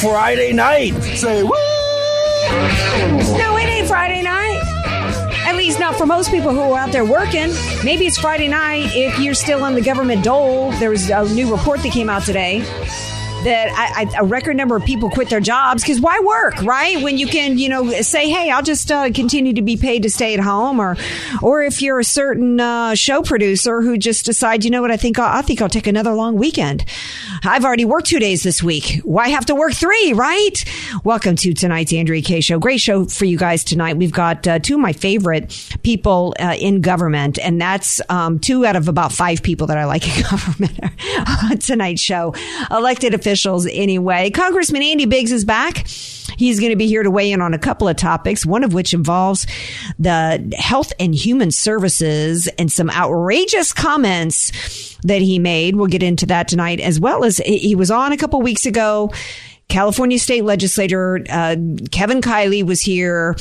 Friday night. Say woo! No, it ain't Friday night. At least not for most people who are out there working. Maybe it's Friday night if you're still on the government dole. There was a new report that came out today that I, I, a record number of people quit their jobs because why work, right? When you can, you know, say, hey, I'll just uh, continue to be paid to stay at home, or, or if you're a certain uh, show producer who just decides, you know what, I think I'll, I think I'll take another long weekend. I've already worked two days this week. Why have to work three, right? Welcome to tonight's Andrea Kaye show. Great show for you guys tonight. We've got uh, two of my favorite people uh, in government, and that's um, two out of about five people that I like in government on tonight's show. Elected officials, anyway. Congressman Andy Biggs is back. He's going to be here to weigh in on a couple of topics, one of which involves the health and human services and some outrageous comments that he made. We'll get into that tonight, as well as he was on a couple weeks ago. California state legislator uh, Kevin Kiley was here.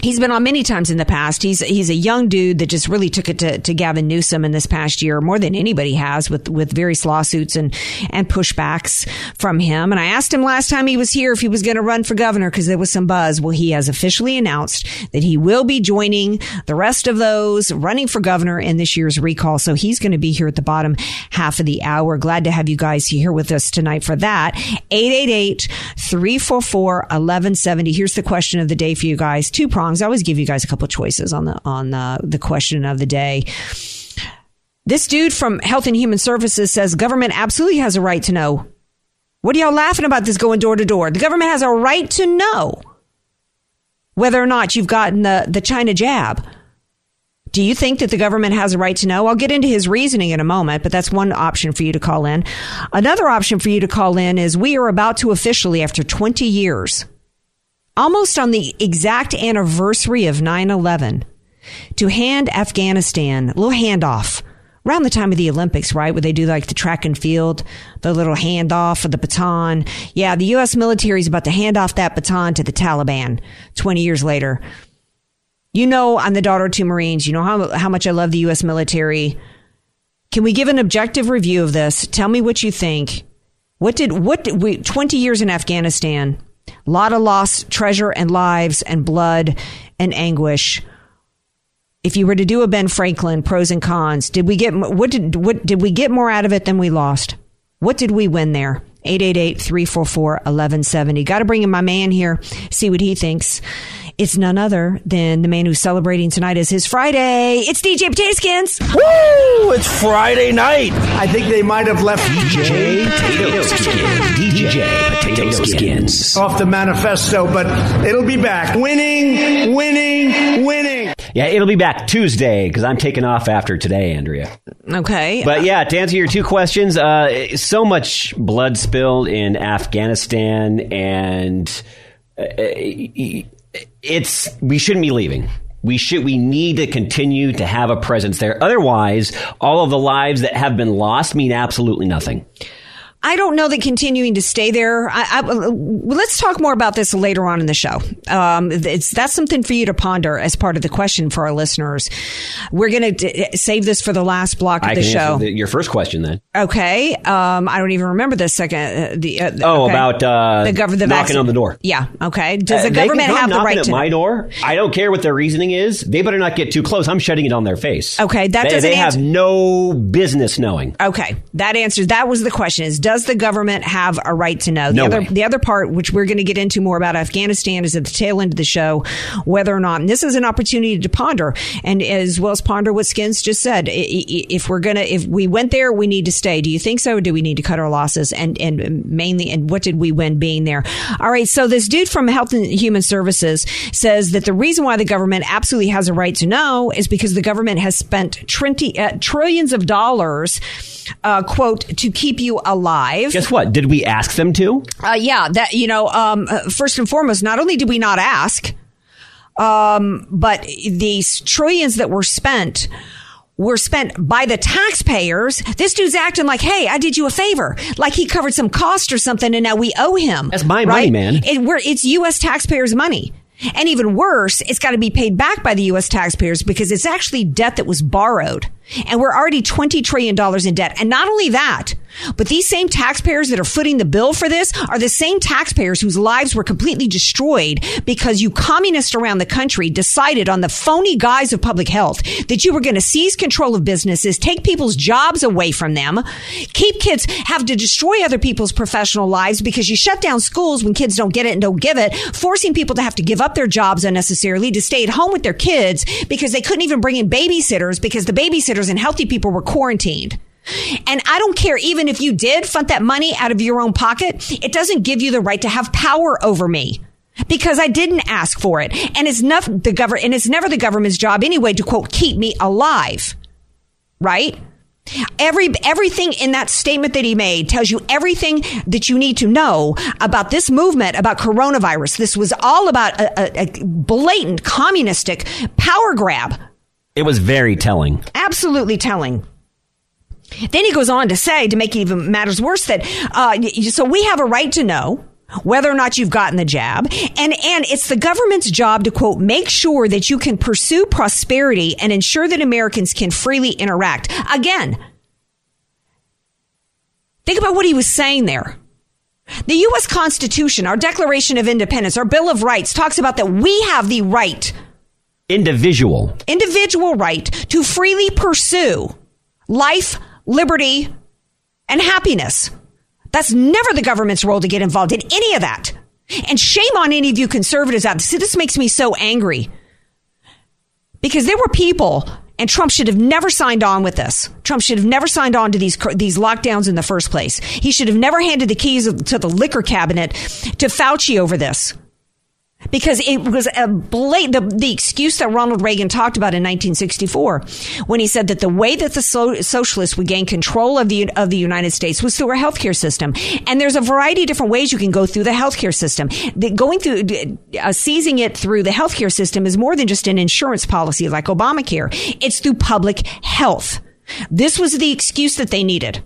He's been on many times in the past. He's he's a young dude that just really took it to, to Gavin Newsom in this past year more than anybody has with with various lawsuits and and pushbacks from him. And I asked him last time he was here if he was going to run for governor because there was some buzz. Well, he has officially announced that he will be joining the rest of those running for governor in this year's recall. So he's going to be here at the bottom half of the hour. Glad to have you guys here with us tonight for that. 888-344-1170. Here's the question of the day for you guys. Two prongs. I always give you guys a couple choices on the on the, the question of the day. This dude from Health and Human Services says government absolutely has a right to know. What are y'all laughing about this going door to door? The government has a right to know whether or not you've gotten the, the China jab. Do you think that the government has a right to know? I'll get into his reasoning in a moment, but that's one option for you to call in. Another option for you to call in is we are about to officially, after 20 years, almost on the exact anniversary of 9 11, to hand Afghanistan a little handoff around the time of the Olympics, right? Where they do like the track and field, the little handoff of the baton. Yeah, the U.S. military is about to hand off that baton to the Taliban 20 years later. You know, I'm the daughter of two Marines. You know how, how much I love the U.S. military. Can we give an objective review of this? Tell me what you think. What did, what did we, 20 years in Afghanistan, a lot of lost treasure and lives and blood and anguish. If you were to do a Ben Franklin pros and cons, did we get what did what did we get more out of it than we lost? What did we win there? 888-344-1170. Got to bring in my man here, see what he thinks. It's none other than the man who's celebrating tonight as his Friday. It's DJ Potato Skins. Woo! It's Friday night. I think they might have left DJ Potato Skins. DJ Potato Skins. off the manifesto, but it'll be back. Winning, winning, winning. Yeah, it'll be back Tuesday because I'm taking off after today, Andrea. Okay. But yeah, to answer your two questions, uh, so much blood spilled in Afghanistan, and uh, it's we shouldn't be leaving. We should. We need to continue to have a presence there. Otherwise, all of the lives that have been lost mean absolutely nothing. I don't know that continuing to stay there. I, I, let's talk more about this later on in the show. Um, it's that's something for you to ponder as part of the question for our listeners. We're going to save this for the last block of I the show. the, your first question then. okay. Um, I don't even remember the second. Uh, the uh, Oh, okay. about uh, the government knocking vaccine- on the door. Yeah. Okay. Does the Uh, they government have the right at to? my door? I don't care what their reasoning is. They better not get too close. I'm shutting it on their face. Okay, that they, doesn't They have no business knowing. Okay, that answers. That was the question: is does the government have a right to know? The No other, way. the other part, which we're going to get into more about Afghanistan, is at the tail end of the show, whether or not. And this is an opportunity to ponder, and as well as ponder what Skins just said. If we're gonna, if we went there, we need to stay. Do you think so, or do we need to cut our losses? And and mainly, and what did we win being there? All right. So this dude from Health and Human Services says that the reason why the government absolutely has a right to know is because the government has spent trinty, uh, trillions of dollars uh, quote, to keep you alive. Guess what? Did we ask them to? Uh, yeah, that you know. Um, uh, first and foremost, not only did we not ask, um, but these trillions that were spent were spent by the taxpayers. This dude's acting like, "Hey, I did you a favor," like he covered some cost or something, and now we owe him. That's my money, man. It, we're, it's U.S. taxpayers' money. And even worse, it's got to be paid back by the U.S. taxpayers because it's actually debt that was borrowed. And we're already $20 trillion in debt. And not only that, but these same taxpayers that are footing the bill for this are the same taxpayers whose lives were completely destroyed because you communists around the country decided on the phony guise of public health that you were going to seize control of businesses, take people's jobs away from them, keep kids, have to destroy other people's professional lives because you shut down schools when kids don't get it and don't give it, forcing people to have to give up their jobs unnecessarily to stay at home with their kids because they couldn't even bring in babysitters because the babysitters and healthy people were quarantined. And I don't care even if you did fund that money out of your own pocket, it doesn't give you the right to have power over me. Because I didn't ask for it. And it's not the government, and it's never the government's job anyway to quote, keep me alive. Right? Every everything in that statement that he made tells you everything that you need to know about this movement about coronavirus. This was all about a, a, a blatant communistic power grab. It was very telling. Absolutely telling. Then he goes on to say, to make even matters worse, that uh, so we have a right to know whether or not you've gotten the jab, and and it's the government's job to quote make sure that you can pursue prosperity and ensure that Americans can freely interact. Again, think about what he was saying there. The U.S. Constitution, our Declaration of Independence, our Bill of Rights talks about that we have the right, Individual. individual right, to freely pursue life, liberty, and happiness. That's never the government's role to get involved in any of that. And shame on any of you conservatives out there. This makes me so angry. Because there were people, and Trump should have never signed on with this. Trump should have never signed on to these these lockdowns in the first place. He should have never handed the keys to the liquor cabinet to Fauci over this because it was a blatant, the, the excuse that Ronald Reagan talked about in 1964 when he said that the way that the so, socialists would gain control of the of the United States was through our healthcare system. And there's a variety of different ways you can go through the healthcare system. The, going through uh, seizing it through the healthcare system is more than just an insurance policy like Obamacare. It's through public health. This was the excuse that they needed.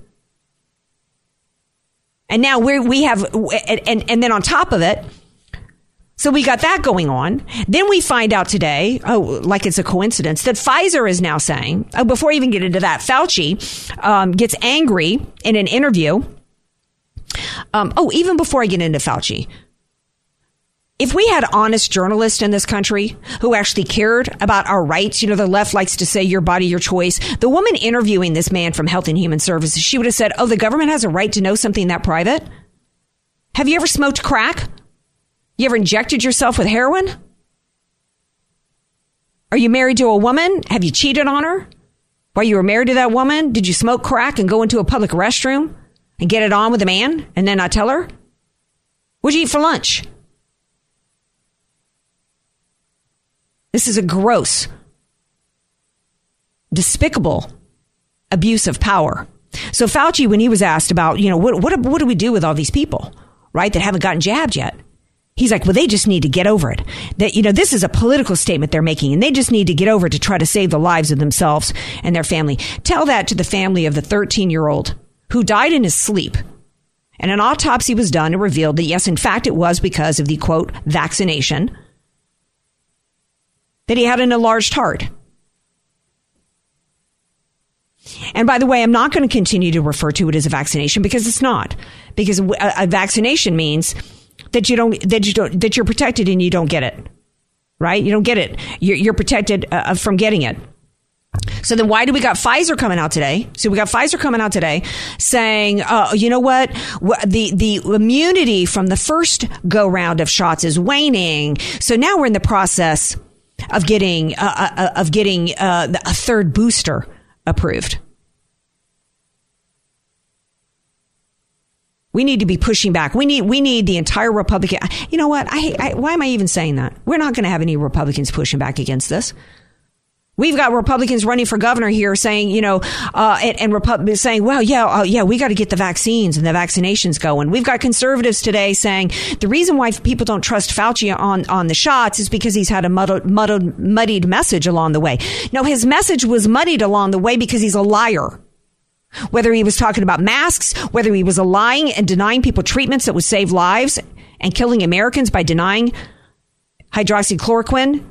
And now we we have and, and and then on top of it so we got that going on. Then we find out today, oh, like it's a coincidence, that Pfizer is now saying, oh, before I even get into that, Fauci um, gets angry in an interview. Um, oh, even before I get into Fauci, if we had honest journalists in this country who actually cared about our rights, you know, the left likes to say your body, your choice. The woman interviewing this man from Health and Human Services, she would have said, oh, the government has a right to know something that private? Have you ever smoked crack? You ever injected yourself with heroin? Are you married to a woman? Have you cheated on her? While you were married to that woman, did you smoke crack and go into a public restroom and get it on with a man and then not tell her? What'd you eat for lunch? This is a gross, despicable abuse of power. So Fauci, when he was asked about, you know, what, what, what do we do with all these people, right, that haven't gotten jabbed yet? He's like, well, they just need to get over it. That, you know, this is a political statement they're making and they just need to get over it to try to save the lives of themselves and their family. Tell that to the family of the 13 year old who died in his sleep. And an autopsy was done and revealed that yes, in fact, it was because of the quote, vaccination that he had an enlarged heart. And by the way, I'm not going to continue to refer to it as a vaccination because it's not. Because a, a vaccination means that you don't that you don't that you're protected and you don't get it, right? You don't get it. You're, you're protected uh, from getting it. So then why do we got Pfizer coming out today? So we got Pfizer coming out today saying, uh, you know what? The, the immunity from the first go round of shots is waning. So now we're in the process of getting, uh, uh, of getting, uh, a third booster approved. We need to be pushing back. We need we need the entire Republican. You know what? I, I why am I even saying that? We're not going to have any Republicans pushing back against this. We've got Republicans running for governor here saying, you know, uh, and, and Repu- saying, well, yeah, uh, yeah, we got to get the vaccines and the vaccinations going. We've got conservatives today saying the reason why people don't trust Fauci on, on the shots is because he's had a muddled, muddled, muddied message along the way. No, his message was muddied along the way because he's a liar. Whether he was talking about masks, whether he was lying and denying people treatments that would save lives and killing Americans by denying hydroxychloroquine,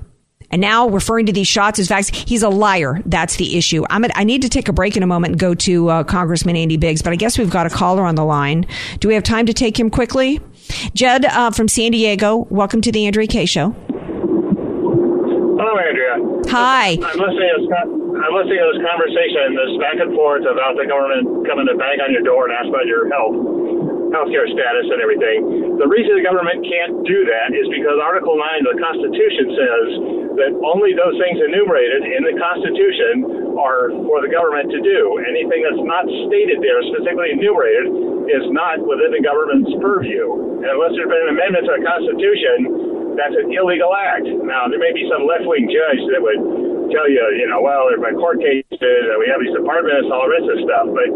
and now referring to these shots as vaccines. He's a liar. That's the issue. I'm at, I need to take a break in a moment and go to uh, Congressman Andy Biggs, but I guess we've got a caller on the line. Do we have time to take him quickly? Jed uh, from San Diego, welcome to the Andrea Kaye Show. Hello, Andrea. Hi. I'm listening I'm listening to this conversation, this back and forth about the government coming to bang on your door and ask about your health healthcare status and everything. The reason the government can't do that is because Article 9 of the Constitution says that only those things enumerated in the Constitution are for the government to do. Anything that's not stated there, specifically enumerated, is not within the government's purview. And unless there's been an amendment to the Constitution, that's an illegal act. Now, there may be some left wing judge that would tell you, you know, well, there's been court cases, we have these departments, all the rest of stuff. But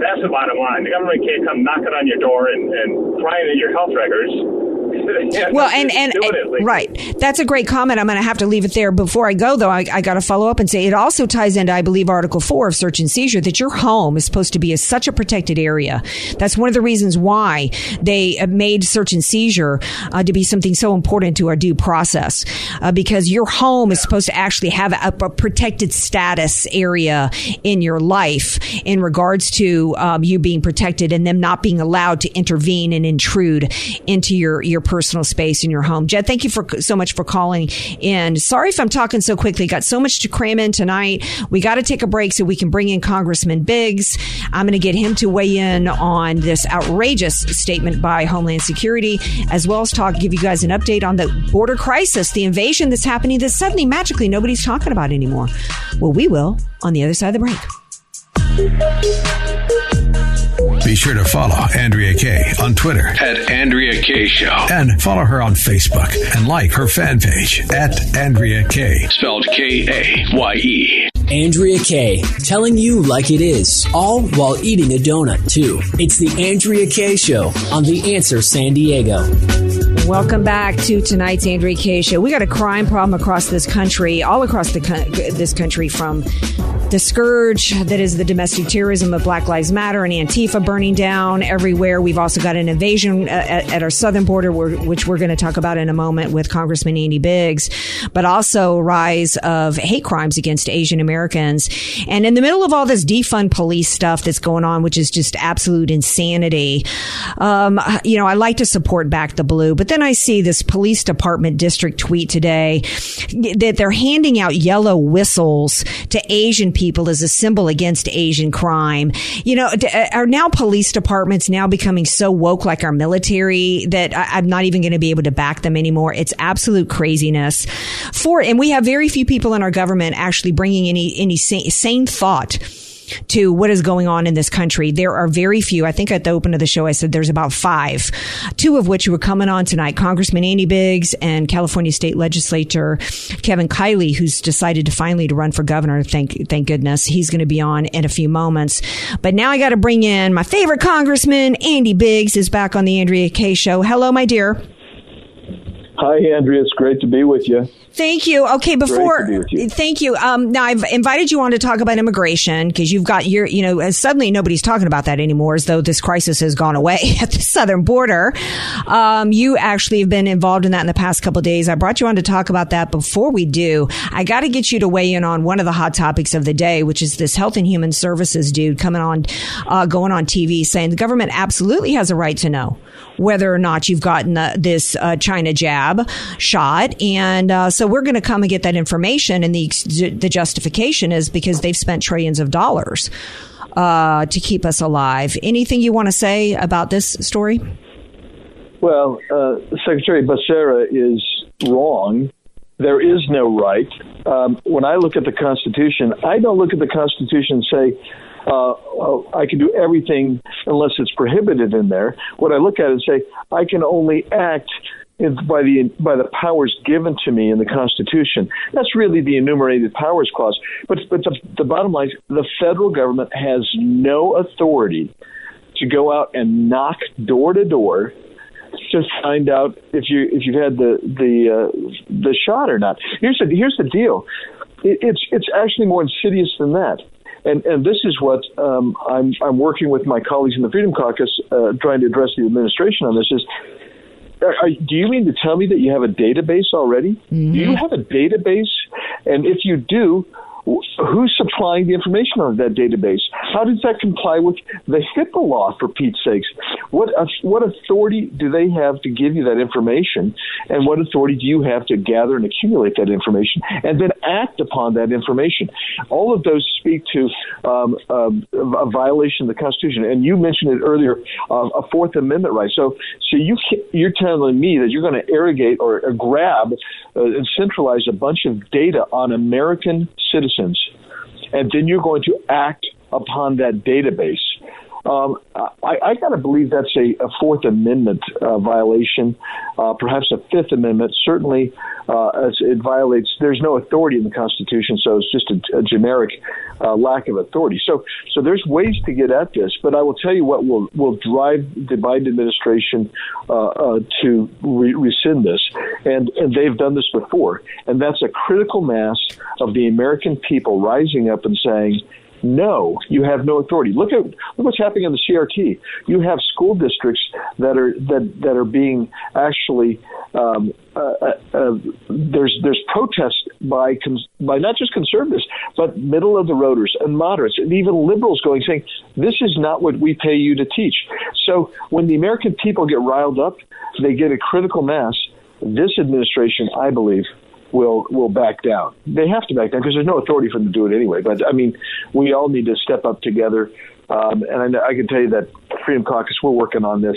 that's the bottom line. The government can't come knocking on your door and, and prying at your health records well, and and, and right, that's a great comment. I'm going to have to leave it there. Before I go, though, I, I got to follow up and say it also ties into, I believe, Article Four of Search and Seizure that your home is supposed to be a, such a protected area. That's one of the reasons why they uh, made search and seizure uh, to be something so important to our due process, uh, because your home is supposed to actually have a, a, protected status area in your life in regards to um, you being protected and them not being allowed to intervene and intrude into your your personal space in your home. Jed, thank you for so much for calling in. Sorry if I'm talking so quickly. Got so much to cram in tonight. We got to take a break so we can bring in Congressman Biggs. I'm going to get him to weigh in on this outrageous statement by Homeland Security, as well as talk, give you guys an update on the border crisis, the invasion that's happening that suddenly magically nobody's talking about anymore. Well, we will on the other side of the break. Be sure to follow Andrea Kaye on Twitter at Andrea Kaye Show. And follow her on Facebook and like her fan page at Andrea Kaye. Spelled K A Y E. Andrea Kaye, telling you like it is, all while eating a donut, too. It's the Andrea Kaye Show on The Answer San Diego. Welcome back to tonight's Andrea Kaye Show. We got a crime problem across this country, all across the this country, from the scourge that is the domestic terrorism of Black Lives Matter and Antifa burning down everywhere. We've also got an invasion uh, at, at our southern border, which we're going to talk about in a moment with Congressman Andy Biggs, but also rise of hate crimes against Asian Americans. And in the middle of all this defund police stuff that's going on, which is just absolute insanity, um, you know, I like to support Back the Blue, but then I see this police department district tweet today that they're handing out yellow whistles to Asian people as a symbol against Asian crime. You know, uh, are now police departments now becoming so woke like our military that I, am not even going to be able to back them anymore? It's absolute craziness. For and we have very few people in our government actually bringing any any sane, sane thought to what is going on in this country. There are very few. I think at the open of the show, I said there's about five, two of which were coming on tonight. Congressman Andy Biggs and California State Legislator Kevin Kiley, who's decided to finally to run for governor. Thank, thank goodness. He's going to be on in a few moments. But now I got to bring in my favorite congressman, Andy Biggs is back on the Andrea Kaye show. Hello, my dear. Hi, Andrea. It's great to be with you. Thank you. Okay, before you. thank you. Um, now I've invited you on to talk about immigration because you've got your, you know, suddenly nobody's talking about that anymore, as though this crisis has gone away at the southern border. Um, you actually have been involved in that in the past couple days. I brought you on to talk about that. Before we do, I got to get you to weigh in on one of the hot topics of the day, which is this Health and Human Services dude coming on, uh, going on TV saying the government absolutely has a right to know whether or not you've gotten the, this uh, China jab shot, and uh, so we're going to come and get that information, and the the justification is because they've spent trillions of dollars uh, to keep us alive. Anything you want to say about this story? Well, uh, Secretary Becerra is wrong. There is no right. Um, when I look at the Constitution, I don't look at the Constitution and say, uh, oh, I can do everything unless it's prohibited in there. What I look at is say, I can only act by the by the powers given to me in the Constitution. That's really the enumerated powers clause. But but the, the bottom line is the federal government has no authority to go out and knock door to door to find out if you if you've had the the uh, the shot or not. Here's the here's the deal. It, it's it's actually more insidious than that. And and this is what um, I'm I'm working with my colleagues in the Freedom Caucus uh, trying to address the administration on this is are, do you mean to tell me that you have a database already? Mm-hmm. Do you have a database? And if you do, who's supplying the information on that database? How does that comply with the HIPAA law, for Pete's sakes? What what authority do they have to give you that information, and what authority do you have to gather and accumulate that information, and then act upon that information? All of those speak to um, um, a violation of the Constitution, and you mentioned it earlier, uh, a Fourth Amendment right. So, so you you're telling me that you're going to irrigate or, or grab uh, and centralize a bunch of data on American citizens, and then you're going to act upon that database. Um, I, I got to believe that's a, a Fourth Amendment uh, violation, uh, perhaps a Fifth Amendment. Certainly, uh, as it violates. There's no authority in the Constitution, so it's just a, a generic uh, lack of authority. So, so there's ways to get at this. But I will tell you what will will drive the Biden administration uh, uh, to re- rescind this, and and they've done this before, and that's a critical mass of the American people rising up and saying no, you have no authority. Look at look what's happening in the CRT. You have school districts that are that that are being actually um, uh, uh, uh, there's there's protest by cons- by not just conservatives but middle of the roaders and moderates and even liberals going saying this is not what we pay you to teach. So when the American people get riled up, they get a critical mass. This administration, I believe, will will back down. They have to back down because there's no authority for them to do it anyway. But I mean, we all need to step up together. Um, and I, I can tell you that Freedom Caucus, we're working on this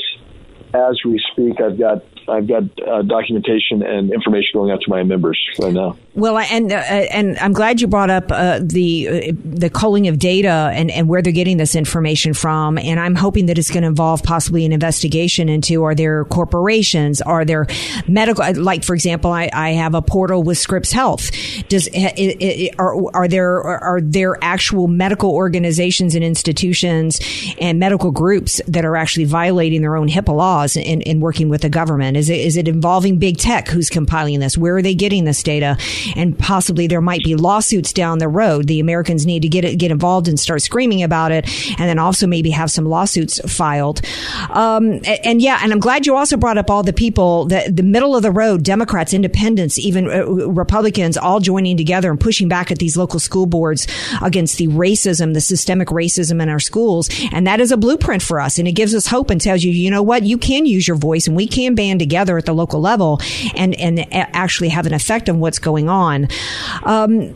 as we speak. I've got I've got uh, documentation and information going out to my members right now. Well, and uh, and I'm glad you brought up uh, the uh, the culling of data and, and where they're getting this information from. And I'm hoping that it's going to involve possibly an investigation into are there corporations, are there medical, like for example, I, I have a portal with Scripps Health. Does it, it, are are there are there actual medical organizations and institutions and medical groups that are actually violating their own HIPAA laws in, in working with the government? Is it is it involving big tech who's compiling this? Where are they getting this data? And possibly there might be lawsuits down the road. The Americans need to get it, get involved and start screaming about it, and then also maybe have some lawsuits filed. Um, and, and, yeah, and I'm glad you also brought up all the people, the the middle of the road, Democrats, Independents, even uh, Republicans, all joining together and pushing back at these local school boards against the racism, the systemic racism in our schools, and that is a blueprint for us, and it gives us hope and tells you, you know what, you can use your voice, and we can band together at the local level and and actually have an effect on what's going on. Um,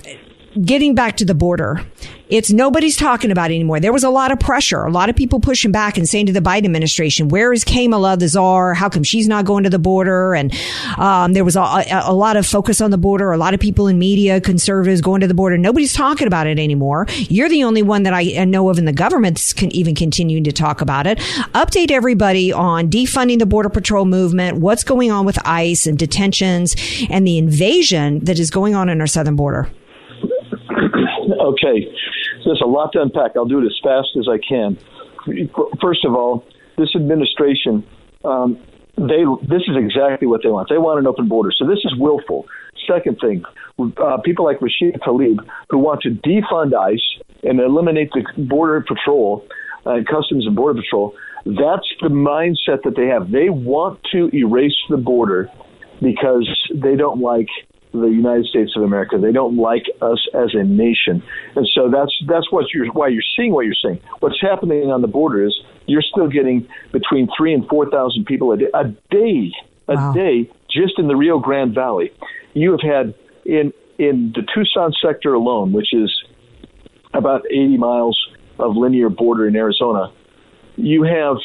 getting back to the border, it's nobody's talking about anymore. There was a lot of pressure, a lot of people pushing back and saying to the Biden administration, "Where is Kamala, the czar? How come she's not going to the border?" And um, there was a, a, lot of focus on the border. A lot of people in media, conservatives, going to the border. Nobody's talking about it anymore. You're the only one that I know of in the government can even continuing to talk about it. Update everybody on defunding the border patrol movement. What's going on with ICE and detentions and the invasion that is going on in our southern border. Okay. There's a lot to unpack. I'll do it as fast as I can. First of all, this administration, um, they this is exactly what they want. They want an open border. So this is willful. Second thing, uh, people like Rashid Tlaib who want to defund ICE and eliminate the border patrol, uh, customs and border patrol. That's the mindset that they have. They want to erase the border because they don't like the United States of America. They don't like us as a nation, and so that's that's what you're why you're seeing what you're seeing. What's happening on the border is you're still getting between three and four thousand people a day, a day, a wow. day, just in the Rio Grande Valley. You have had in in the Tucson sector alone, which is about 80 miles of linear border in Arizona. You have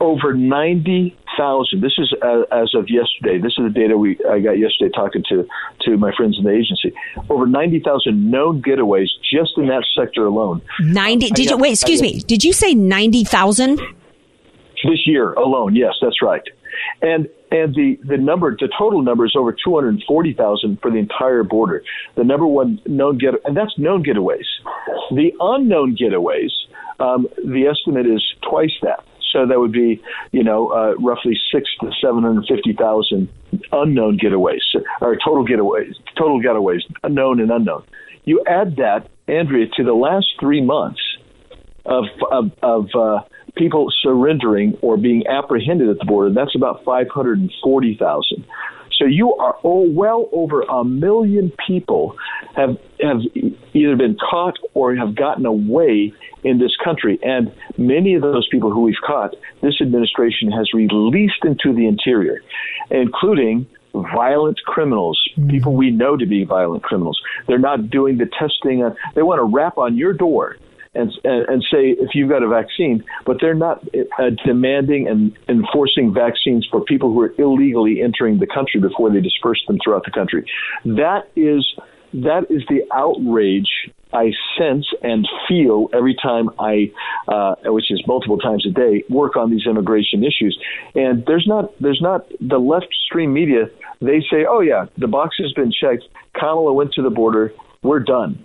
over 90,000. This is uh, as of yesterday. This is the data we I got yesterday talking to to my friends in the agency. Over 90,000 known getaways just in that sector alone. 90 Did got, you wait, excuse me. Did you say 90,000? This year alone. Yes, that's right. And and the, the number, the total number is over 240,000 for the entire border. The number one known get, and that's known getaways. The unknown getaways, um, the estimate is twice that. So that would be, you know, uh, roughly six to seven hundred fifty thousand unknown getaways or total getaways, total getaways, known and unknown. You add that, Andrea, to the last three months of of, of uh, people surrendering or being apprehended at the border. That's about five hundred and forty thousand. So you are oh, well over a million people have have either been caught or have gotten away in this country, and many of those people who we've caught, this administration has released into the interior, including violent criminals, mm-hmm. people we know to be violent criminals. They're not doing the testing. Uh, they want to rap on your door and, and say if you've got a vaccine, but they're not uh, demanding and enforcing vaccines for people who are illegally entering the country before they disperse them throughout the country. That is that is the outrage I sense and feel every time I, uh, which is multiple times a day, work on these immigration issues. And there's not, there's not the left stream media. They say, oh yeah, the box has been checked. Kamala went to the border. We're done.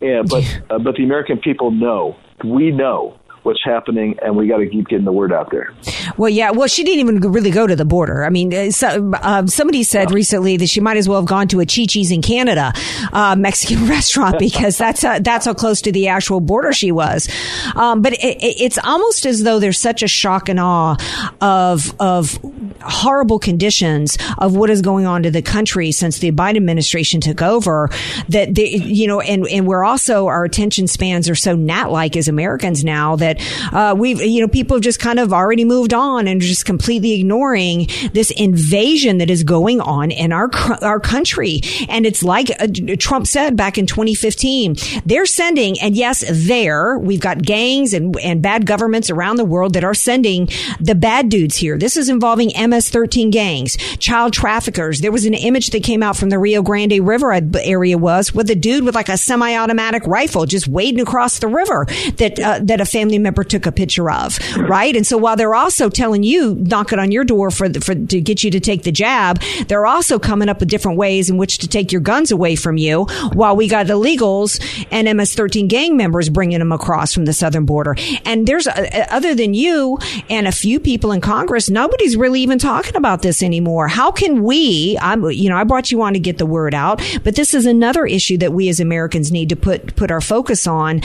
Yeah, but uh, but the American people know. We know what's happening, and we got to keep getting the word out there. Well, yeah. Well, she didn't even really go to the border. I mean, uh, so, uh, somebody said recently that she might as well have gone to a Chi Chi's in Canada, uh, Mexican restaurant, because that's uh, that's how close to the actual border she was. Um, but it, it's almost as though there's such a shock and awe of of horrible conditions of what is going on to the country since the Biden administration took over that they, you know, and and we're also our attention spans are so gnat like as Americans now that uh, we've, you know, people have just kind of already moved on and just completely ignoring this invasion that is going on in our our country. And it's like uh, Trump said back in 2015, they're sending, and yes, there we've got gangs and and bad governments around the world that are sending the bad dudes here. This is involving MS-13 gangs, child traffickers. There was an image that came out from the Rio Grande River area was with a dude with like a semi-automatic rifle just wading across the river that uh, that a family member took a picture of, right? And so while they're also telling you knocking on your door for, the, for to get you to take the jab, they're also coming up with different ways in which to take your guns away from you. While we got illegals and MS-13 gang members bringing them across from the southern border, and there's uh, other than you and a few people in Congress, nobody's really even talking about this anymore. How can we? I'm, you know, I brought you on to get the word out, but this is another issue that we as Americans need to put put our focus on.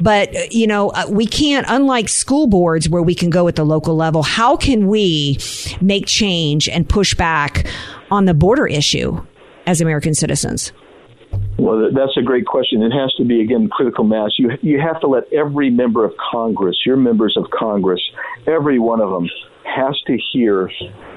But you know, uh, we can't unlike school boards where we can go at the local level, how can we make change and push back on the border issue as American citizens? Well, that's a great question. It has to be again critical mass. You you have to let every member of Congress, your members of Congress, every one of them has to hear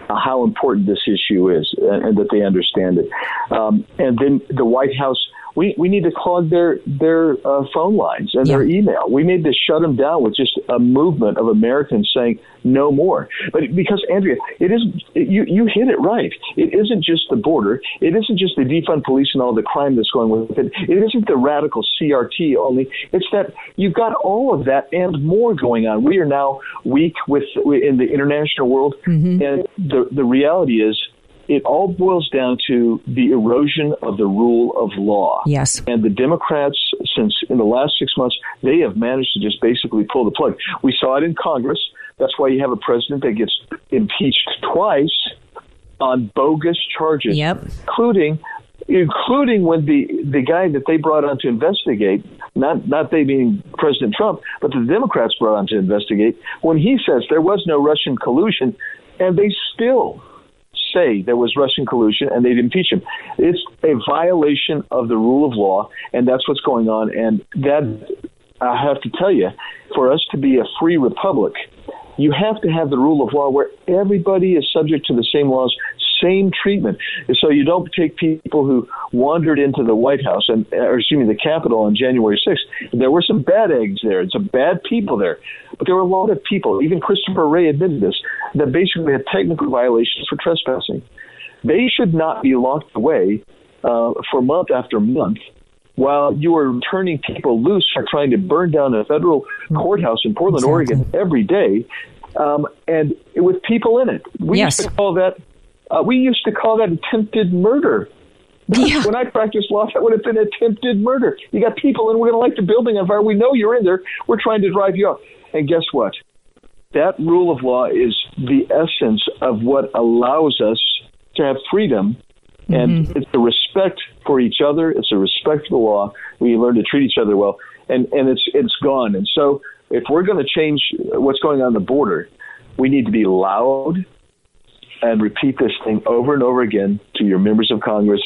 how important this issue is and, and that they understand it. Um, and then the White House we, we need to clog their their uh, phone lines and yeah. their email. We need to shut them down with just a movement of Americans saying no more. But because Andrea, it is you you hit it right. It isn't just the border. It isn't just the defund police and all the crime that's going with it. It isn't the radical CRT only. It's that you've got all of that and more going on. We are now weak with in the international world, mm-hmm. and the the reality is it all boils down to the erosion of the rule of law. Yes. And the Democrats, since in the last six months, they have managed to just basically pull the plug. We saw it in Congress. That's why you have a president that gets impeached twice on bogus charges, yep. including including when the the guy that they brought on to investigate, not not they being President Trump, but the Democrats brought on to investigate, when he says there was no Russian collusion, and they still say there was Russian collusion and they'd impeach him. It's a violation of the rule of law, and that's what's going on. And that, I have to tell you, for us to be a free republic, you have to have the rule of law where everybody is subject to the same laws, same treatment. So you don't take people who wandered into the White House and, or excuse me, the Capitol on January 6th. There were some bad eggs there and some bad people there, but there were a lot of people. Even Christopher Wray admitted this that basically had technical violations for trespassing. They should not be locked away uh, for month after month while you are turning people loose for trying to burn down a federal courthouse in Portland, exactly. Oregon every day um, and with people in it. We Yes. used to call that uh, we used to call that attempted murder. Yeah. when I practiced law, that would have been attempted murder. You got people and we're going to light the building on fire. We know you're in there. We're trying to drive you out. And guess what? That rule of law is the essence of what allows us to have freedom. And it's a respect for each other. It's a respect for the law. We learn to treat each other well. And, and it's, it's gone. And so if we're going to change what's going on the border, we need to be loud and repeat this thing over and over again to your members of Congress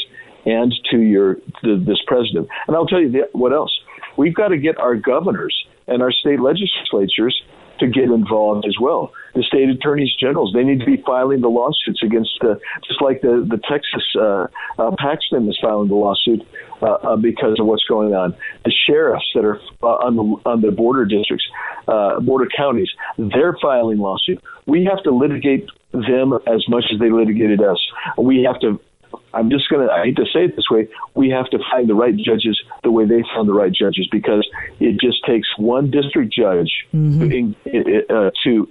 and to your to this president. And I'll tell you what else. We've got to get our governors and our state legislatures to get involved as well. The state attorneys generals they need to be filing the lawsuits against the just like the the Texas uh, uh, Paxton is filing the lawsuit uh, uh, because of what's going on. The sheriffs that are uh, on the on the border districts, uh, border counties, they're filing lawsuits. We have to litigate them as much as they litigated us. We have to. I'm just going to, I hate to say it this way, we have to find the right judges the way they found the right judges because it just takes one district judge to, uh, to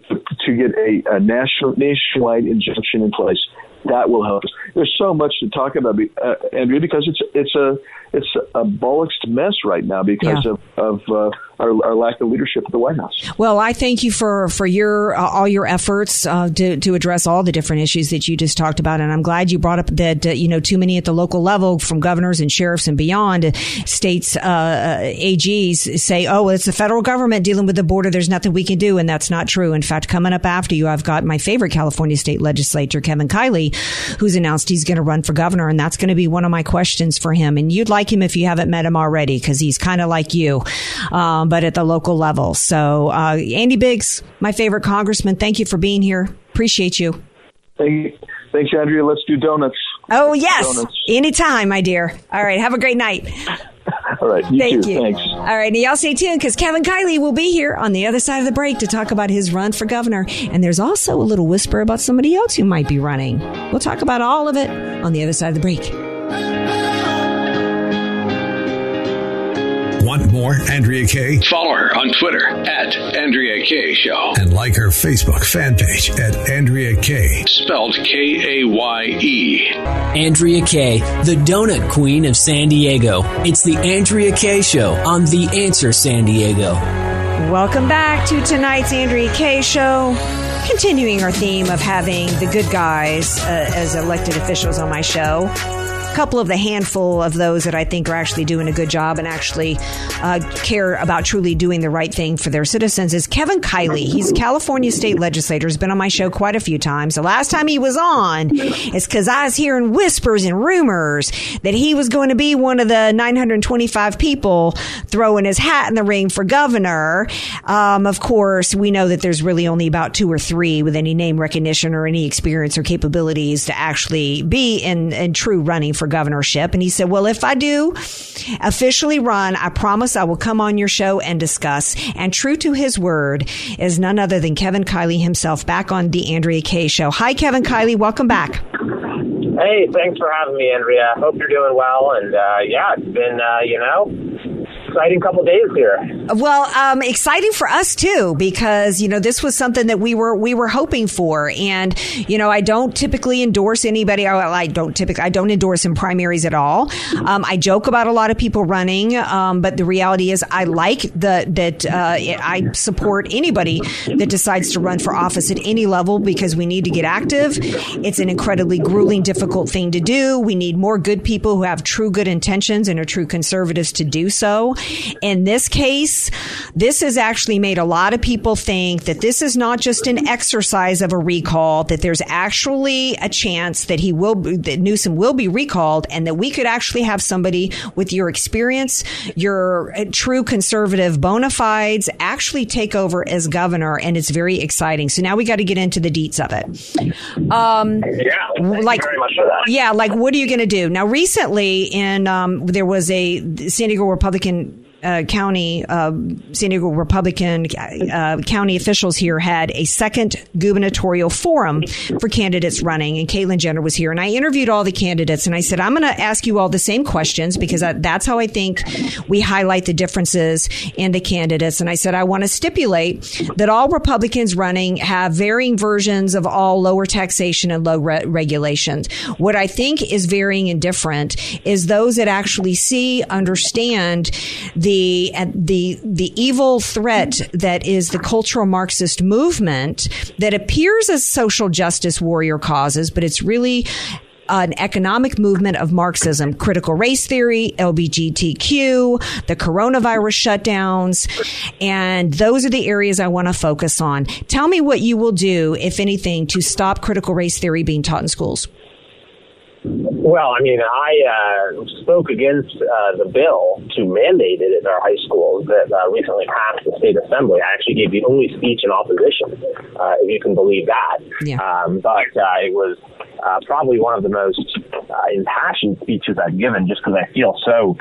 to get a, a national nationwide injunction in place. That will help us. There's so much to talk about, uh, Andrea, because it's it's a it's a bollocksed mess right now because Yeah. of of uh, our, our lack of leadership at the White House. Well, I thank you for for your uh, all your efforts uh, to to address all the different issues that you just talked about, and I'm glad you brought up that uh, you know too many at the local level, from governors and sheriffs and beyond, states uh, uh, AGs say, "Oh, well, it's the federal government dealing with the border. There's nothing we can do," and that's not true. In fact, coming up after you, I've got my favorite California state legislator, Kevin Kiley, who's announced he's going to run for governor, and that's going to be one of my questions for him. And you'd like him if you haven't met him already, because he's kind of like you, um, but at the local level. So, uh, Andy Biggs, my favorite congressman, thank you for being here. Appreciate you. Thank, you. thanks, Andrea. Let's do donuts. Oh yes, Donuts. anytime, my dear. All right, have a great night. All right, you Thank too. you. Thanks. All right, now y'all stay tuned because Kevin Kiley will be here on the other side of the break to talk about his run for governor. And there's also a little whisper about somebody else who might be running. We'll talk about all of it on the other side of the break. More Andrea Kaye? Follow her on Twitter at Andrea Kaye Show. And like her Facebook fan page at Andrea Kaye. Spelled K A Y E. Andrea Kaye, the donut queen of San Diego. It's the Andrea Kaye Show on The Answer San Diego. Welcome back to tonight's Andrea Kaye Show. Continuing our theme of having the good guys uh, as elected officials on my show. Couple of the handful of those that I think are actually doing a good job and actually uh, care about truly doing the right thing for their citizens is Kevin Kiley. He's a California state legislator. He's been on my show quite a few times. The last time he was on is because I was hearing whispers and rumors that he was going to be one of the 925 people throwing his hat in the ring for governor. Um, of course, we know that there's really only about two or three with any name recognition or any experience or capabilities to actually be in, in true running for governorship. And he said, well, if I do officially run, I promise I will come on your show and discuss. And true to his word is none other than Kevin Kiley himself back on the Andrea Kaye show. Hi, Kevin Kiley. Welcome back. Hey, thanks for having me, Andrea. Hope you're doing well. And uh, yeah, it's been, uh, you know, exciting couple days here. Well, um, exciting for us too, because you know this was something that we were we were hoping for, and you know I don't typically endorse anybody. I, don't typically I don't endorse in primaries at all. Um, I joke about a lot of people running, um, but the reality is I like the that uh, I support anybody that decides to run for office at any level because we need to get active. It's an incredibly grueling, difficult thing to do. We need more good people who have true good intentions and are true conservatives to do so. In this case, this has actually made a lot of people think that this is not just an exercise of a recall, that there's actually a chance that he will, that Newsom will be recalled and that we could actually have somebody with your experience, your uh, true conservative bona fides actually take over as governor. And it's very exciting. So now we got to get into the deets of it. Um, Yeah, thank like you very much for that. yeah, like what are you going to do now? Recently, in um, there was a San Diego Republican uh, County, uh, San Diego Republican uh, county officials here had a second gubernatorial forum for candidates running, and Caitlyn Jenner was here. And I interviewed all the candidates, and I said, I'm going to ask you all the same questions because I, that's how I think we highlight the differences in the candidates. And I said, I want to stipulate that all Republicans running have varying versions of all lower taxation and low re- regulations. What I think is varying and different is those that actually see, understand the the the the evil threat that is the cultural Marxist movement that appears as social justice warrior causes, but it's really an economic movement of Marxism, critical race theory, LBGTQ, the coronavirus shutdowns, and those are the areas I want to focus on. Tell me what you will do, if anything, to stop critical race theory being taught in schools. Well, I mean, I uh, spoke against uh, the bill to mandate it in our high schools that uh, recently passed the state assembly. I actually gave the only speech in opposition, uh, if you can believe that. Yeah. Um, but uh, it was uh, probably one of the most uh, impassioned speeches I've given just because I feel so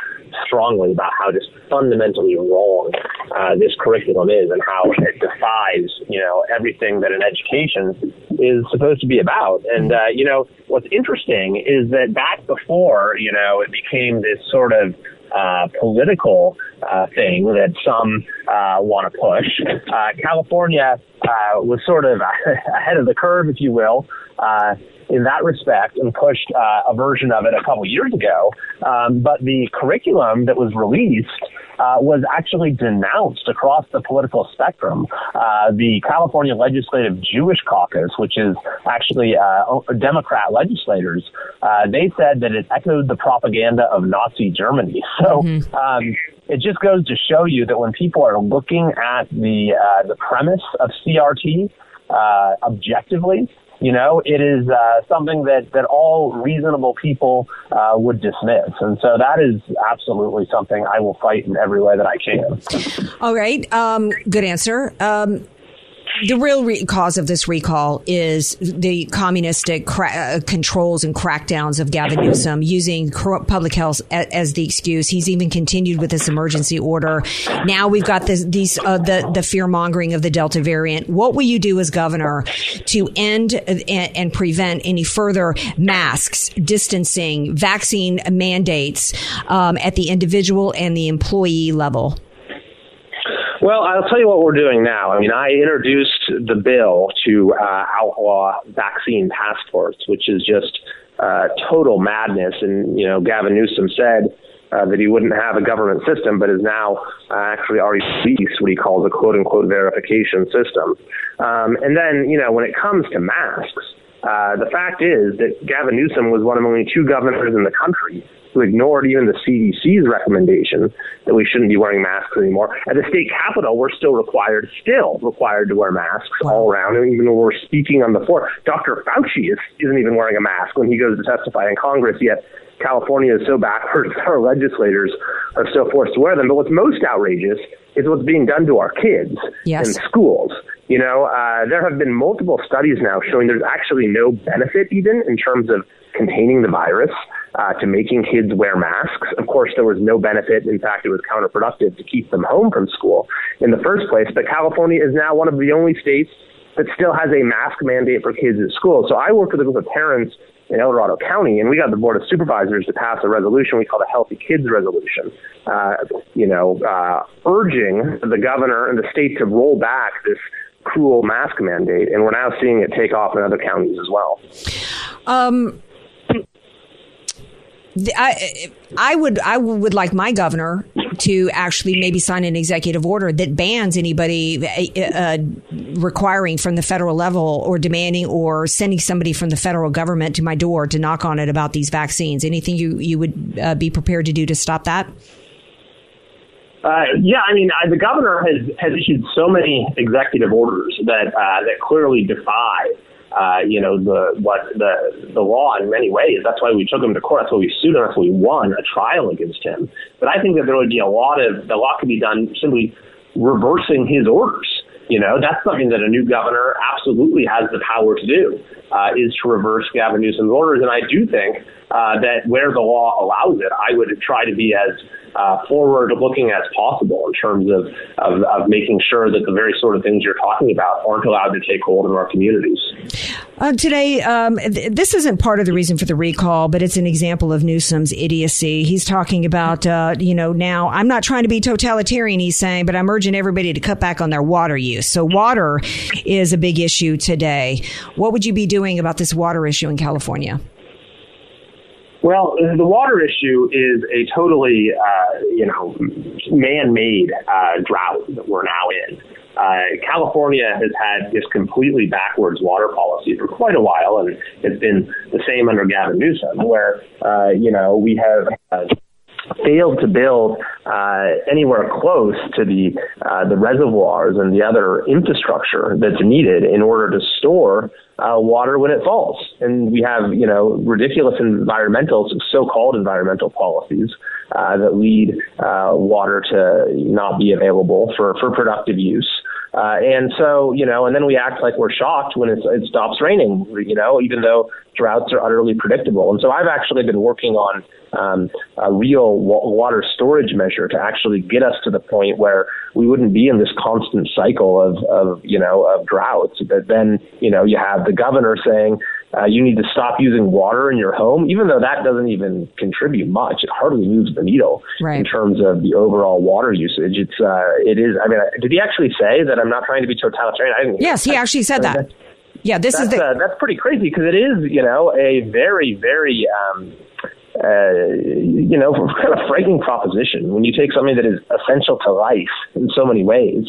strongly about how just fundamentally wrong uh, this curriculum is and how it defies, you know, everything that an education is supposed to be about. And, uh, you know, what's interesting is that back before, you know, it became this sort of uh, political uh, thing that some uh, want to push. Uh, California uh, was sort of ahead of the curve, if you will, uh, in that respect, and pushed uh, a version of it a couple years ago. Um, but the curriculum that was released uh, was actually denounced across the political spectrum. Uh, the California Legislative Jewish Caucus, which is actually uh, Democrat legislators, uh, they said that it echoed the propaganda of Nazi Germany. So. Mm-hmm. Um, it just goes to show you that when people are looking at the uh, the premise of CRT uh, objectively, you know, it is uh, something that, that all reasonable people uh, would dismiss. And so that is absolutely something I will fight in every way that I can. All right. Um, good answer. Um, the real re- cause of this recall is the communistic cra- uh, controls and crackdowns of Gavin Newsom using public health a- as the excuse. He's even continued with this emergency order. Now we've got this, these uh, the the fear mongering of the Delta variant. What will you do as governor to end and, and prevent any further masks, distancing, vaccine mandates um, at the individual and the employee level? Well, I'll tell you what we're doing now. I mean, I introduced the bill to uh, outlaw vaccine passports, which is just uh, total madness. And, you know, Gavin Newsom said uh, that he wouldn't have a government system, but is now uh, actually already released what he calls a quote unquote verification system. Um, and then, you know, when it comes to masks, uh, the fact is that Gavin Newsom was one of only two governors in the country who ignored even the CDC's recommendation that we shouldn't be wearing masks anymore. At the state capitol, we're still required, still required to wear masks wow. all around. And even when we're speaking on the floor, Dr. Fauci is, isn't even wearing a mask when he goes to testify in Congress, yet California is so backwards that our legislators are still forced to wear them. But what's most outrageous is what's being done to our kids yes. in schools. You know, uh, there have been multiple studies now showing there's actually no benefit even in terms of containing the virus uh, to making kids wear masks. Of course, there was no benefit. In fact, it was counterproductive to keep them home from school in the first place. But California is now one of the only states that still has a mask mandate for kids at school. So I work with a group of parents in El Dorado County, and we got the Board of Supervisors to pass a resolution we call the Healthy Kids Resolution, uh, you know, uh, urging the governor and the state to roll back this cruel mask mandate. And we're now seeing it take off in other counties as well. Um, I, I would I would like my governor to actually maybe sign an executive order that bans anybody uh, uh, requiring from the federal level or demanding or sending somebody from the federal government to my door to knock on it about these vaccines. Anything you you would uh, be prepared to do to stop that? Uh, yeah, I mean, uh, the governor has has issued so many executive orders that uh, that clearly defy uh, you know, the what the the law in many ways. That's why we took him to court. That's why we sued him. That's why we won a trial against him. But I think that there would be a lot of a lot could be done simply reversing his orders. You know, that's something that a new governor absolutely has the power to do, uh, is to reverse Gavin Newsom's orders. And I do think uh, that where the law allows it, I would try to be as uh, forward looking as possible in terms of, of, of making sure that the very sort of things you're talking about aren't allowed to take hold in our communities. Uh, today, um, th- this isn't part of the reason for the recall, but it's an example of Newsom's idiocy. He's talking about, uh, you know, now I'm not trying to be totalitarian, he's saying, but I'm urging everybody to cut back on their water use. So water is a big issue today. What would you be doing about this water issue in California? Well, the water issue is a totally, uh, you know, man-made uh, drought that we're now in. Uh, California has had this completely backwards water policy for quite a while, and it's been the same under Gavin Newsom, where uh, you know we have. Failed to build uh, anywhere close to the uh, the reservoirs and the other infrastructure that's needed in order to store uh, water when it falls. And we have you know ridiculous environmental, so-called environmental policies uh, that lead uh, water to not be available for for productive use. Uh, and so, you know, and then we act like we're shocked when it stops raining, you know, even though droughts are utterly predictable. And so I've actually been working on um, a real wa- water storage measure to actually get us to the point where we wouldn't be in this constant cycle of, of you know, of droughts. But then, you know, you have the governor saying, uh, you need to stop using water in your home, even though that doesn't even contribute much. It hardly moves the needle right. in terms of the overall water usage. It's uh, it is. I mean, did he actually say that I'm not trying to be totalitarian? I didn't. Yes, he actually said that. Yeah, this that's, is the. Uh, that's pretty crazy because it is, you know, a very, very. Um, uh, you know, kind of frightening proposition when you take something that is essential to life in so many ways,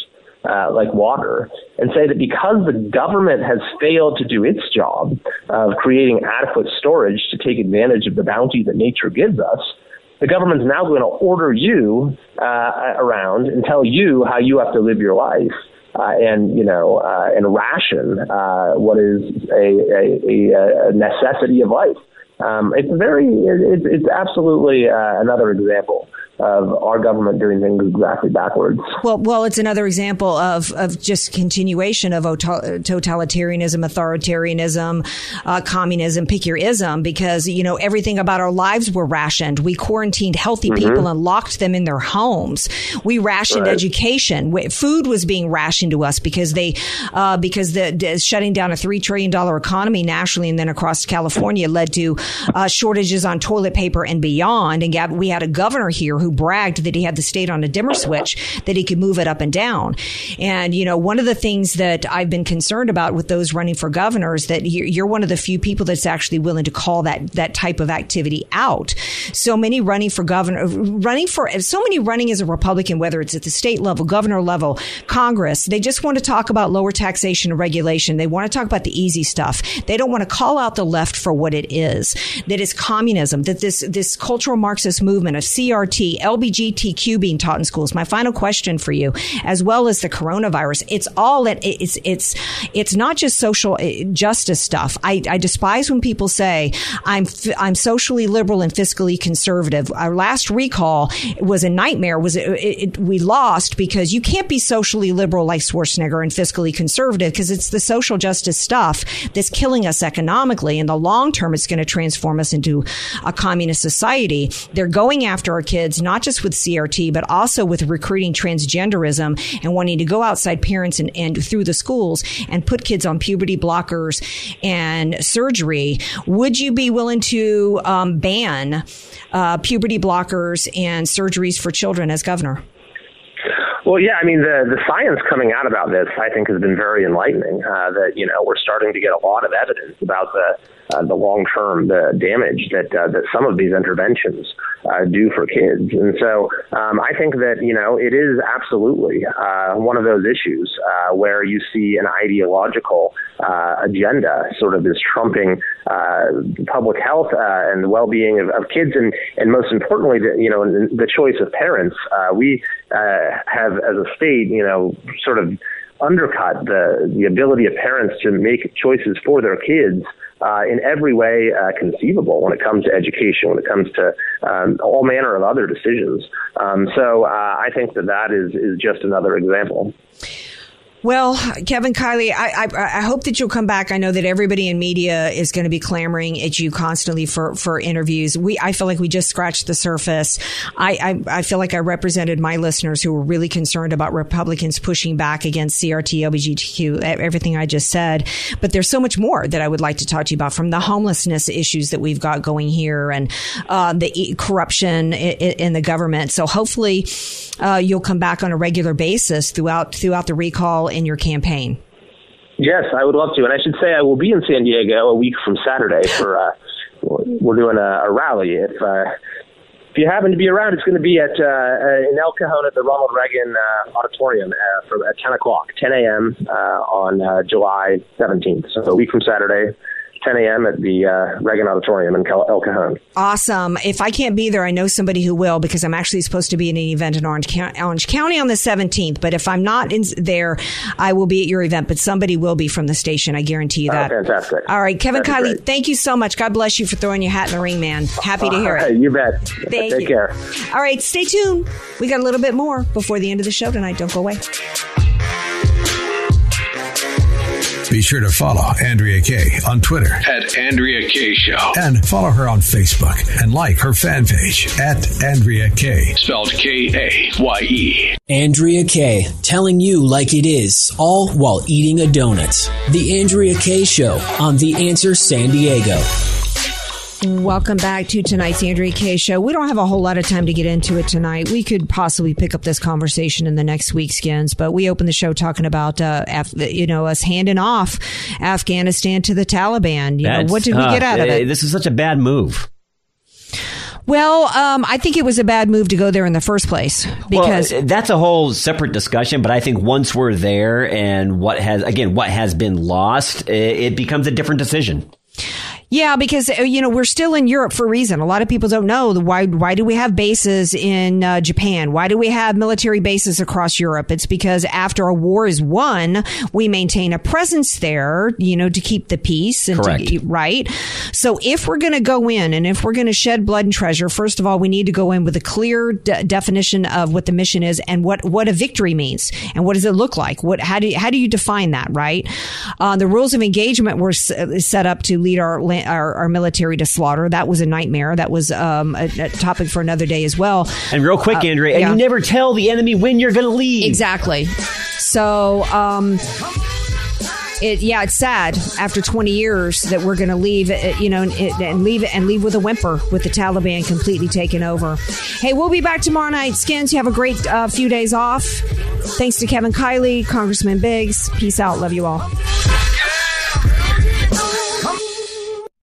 uh, like water, and say that because the government has failed to do its job of creating adequate storage to take advantage of the bounty that nature gives us, the government's now going to order you uh, around and tell you how you have to live your life. Uh, and you know, uh, and ration uh, what is a, a, a necessity of life. Um, it's very, it, it's absolutely uh, another example of our government doing things exactly backwards. Well, well, it's another example of, of just continuation of totalitarianism, authoritarianism, uh, communism, pick your ism, because, you know, everything about our lives were rationed. We quarantined healthy mm-hmm. people and locked them in their homes. We rationed right. education. Food was being rationed to us because they, uh, because the, the, shutting down a $3 trillion economy nationally and then across California led to uh, shortages on toilet paper and beyond. And we had a governor here who bragged that he had the state on a dimmer switch, that he could move it up and down. And, you know, one of the things that I've been concerned about with those running for governor is that you're one of the few people that's actually willing to call that, that type of activity out. So many running for governor, running for, so many running as a Republican, whether it's at the state level, governor level, Congress, they just want to talk about lower taxation and regulation. They want to talk about the easy stuff. They don't want to call out the left for what it is, that it's communism, that this, this cultural Marxist movement of CRT, LBGTQ being taught in schools. My final question for you, as well as the coronavirus, it's all that it's it's it's not just social eh, justice stuff. I, I despise when people say I'm I'm socially liberal and fiscally conservative. Our last recall was a nightmare. Was it, it, we lost because you can't be socially liberal like Schwarzenegger and fiscally conservative because it's the social justice stuff that's killing us economically. In the long term, it's going to transform us into a communist society. They're going after our kids, not just with CRT, but also with recruiting transgenderism and wanting to go outside parents and, and through the schools and put kids on puberty blockers and surgery. Would you be willing to um, ban uh, puberty blockers and surgeries for children as governor? Well, yeah, I mean the the science coming out about this, I think, has been very enlightening. Uh, that you know we're starting to get a lot of evidence about the uh, the long term the damage that uh, that some of these interventions uh, do for kids. And so um, I think that you know it is absolutely uh, one of those issues uh, where you see an ideological uh, agenda sort of is trumping public health and the well being of, of, kids, and and most importantly, the, you know the choice of parents. we have as a state, you know, sort of undercut the the ability of parents to make choices for their kids uh, in every way uh, conceivable when it comes to education, when it comes to um, all manner of other decisions. Um, so uh, I think that that is is just another example. Well, Kevin Kiley, I, I, I hope that you'll come back. I know that everybody in media is going to be clamoring at you constantly for, for interviews. We I feel like we just scratched the surface. I, I, I feel like I represented my listeners who were really concerned about Republicans pushing back against CRT, LGBTQ, everything I just said. But there's so much more that I would like to talk to you about, from the homelessness issues that we've got going here and uh, the corruption in, in, the government. So hopefully, uh, you'll come back on a regular basis throughout throughout the recall in your campaign. Yes, I would love to. And I should say I will be in San Diego a week from Saturday for uh, we're doing a, a rally. If uh, if you happen to be around, it's going to be at uh, in El Cajon at the Ronald Reagan uh, Auditorium uh, for at 10 o'clock, 10 a.m. Uh, on uh, July 17th. So a week from Saturday, 10 a.m. at the uh, Reagan Auditorium in El Cajon. Awesome. If I can't be there, I know somebody who will because I'm actually supposed to be in an event in Orange, Orange County on the 17th. But if I'm not in there, I will be at your event. But somebody will be from the station. I guarantee you that. Oh, fantastic. All right, Kevin That'd Kiley, thank you so much. God bless you for throwing your hat in the ring, man. Happy to hear it. You bet. Thank Take you. care. All right, stay tuned. We got a little bit more before the end of the show tonight. Don't go away. Be sure to follow Andrea Kaye on Twitter at Andrea Kaye Show. And follow her on Facebook and like her fan page at Andrea Kaye. Spelled K A Y E. Andrea Kaye, telling you like it is, all while eating a donut. The Andrea Kaye Show on The Answer San Diego. Welcome back to tonight's Andrea Kaye show. We don't have a whole lot of time to get into it tonight. We could possibly pick up this conversation in the next week's skins, but we opened the show talking about, uh, Af- you know, us handing off Afghanistan to the Taliban. You know, what did we get out of it? This is such a bad move. Well, um, I think it was a bad move to go there in the first place because well, that's a whole separate discussion. But I think once we're there and what has again what has been lost, it becomes a different decision. Yeah, because uh, you know we're still in Europe for a reason. A lot of people don't know why. Why do we have bases in uh, Japan? Why do we have military bases across Europe? It's because after a war is won, we maintain a presence there. You know, to keep the peace and Correct. To, right. So if we're going to go in and if we're going to shed blood and treasure, first of all, we need to go in with a clear de- definition of what the mission is and what what a victory means and what does it look like. What how do you, how do you define that? Right. Uh, the rules of engagement were s- set up to lead our land our, our, military to slaughter. That was a nightmare. That was um, a, a, topic for another day as well. And real quick, uh, Andrea, and yeah. you never tell the enemy when you're going to leave. Exactly. So, um, it, yeah, it's sad after 20 years that we're going to leave, you know, and, and leave it and leave with a whimper with the Taliban completely taken over. Hey, we'll be back tomorrow night. Skins, you have a great uh, few days off. Thanks to Kevin Kiley, Congressman Biggs. Peace out. Love you all.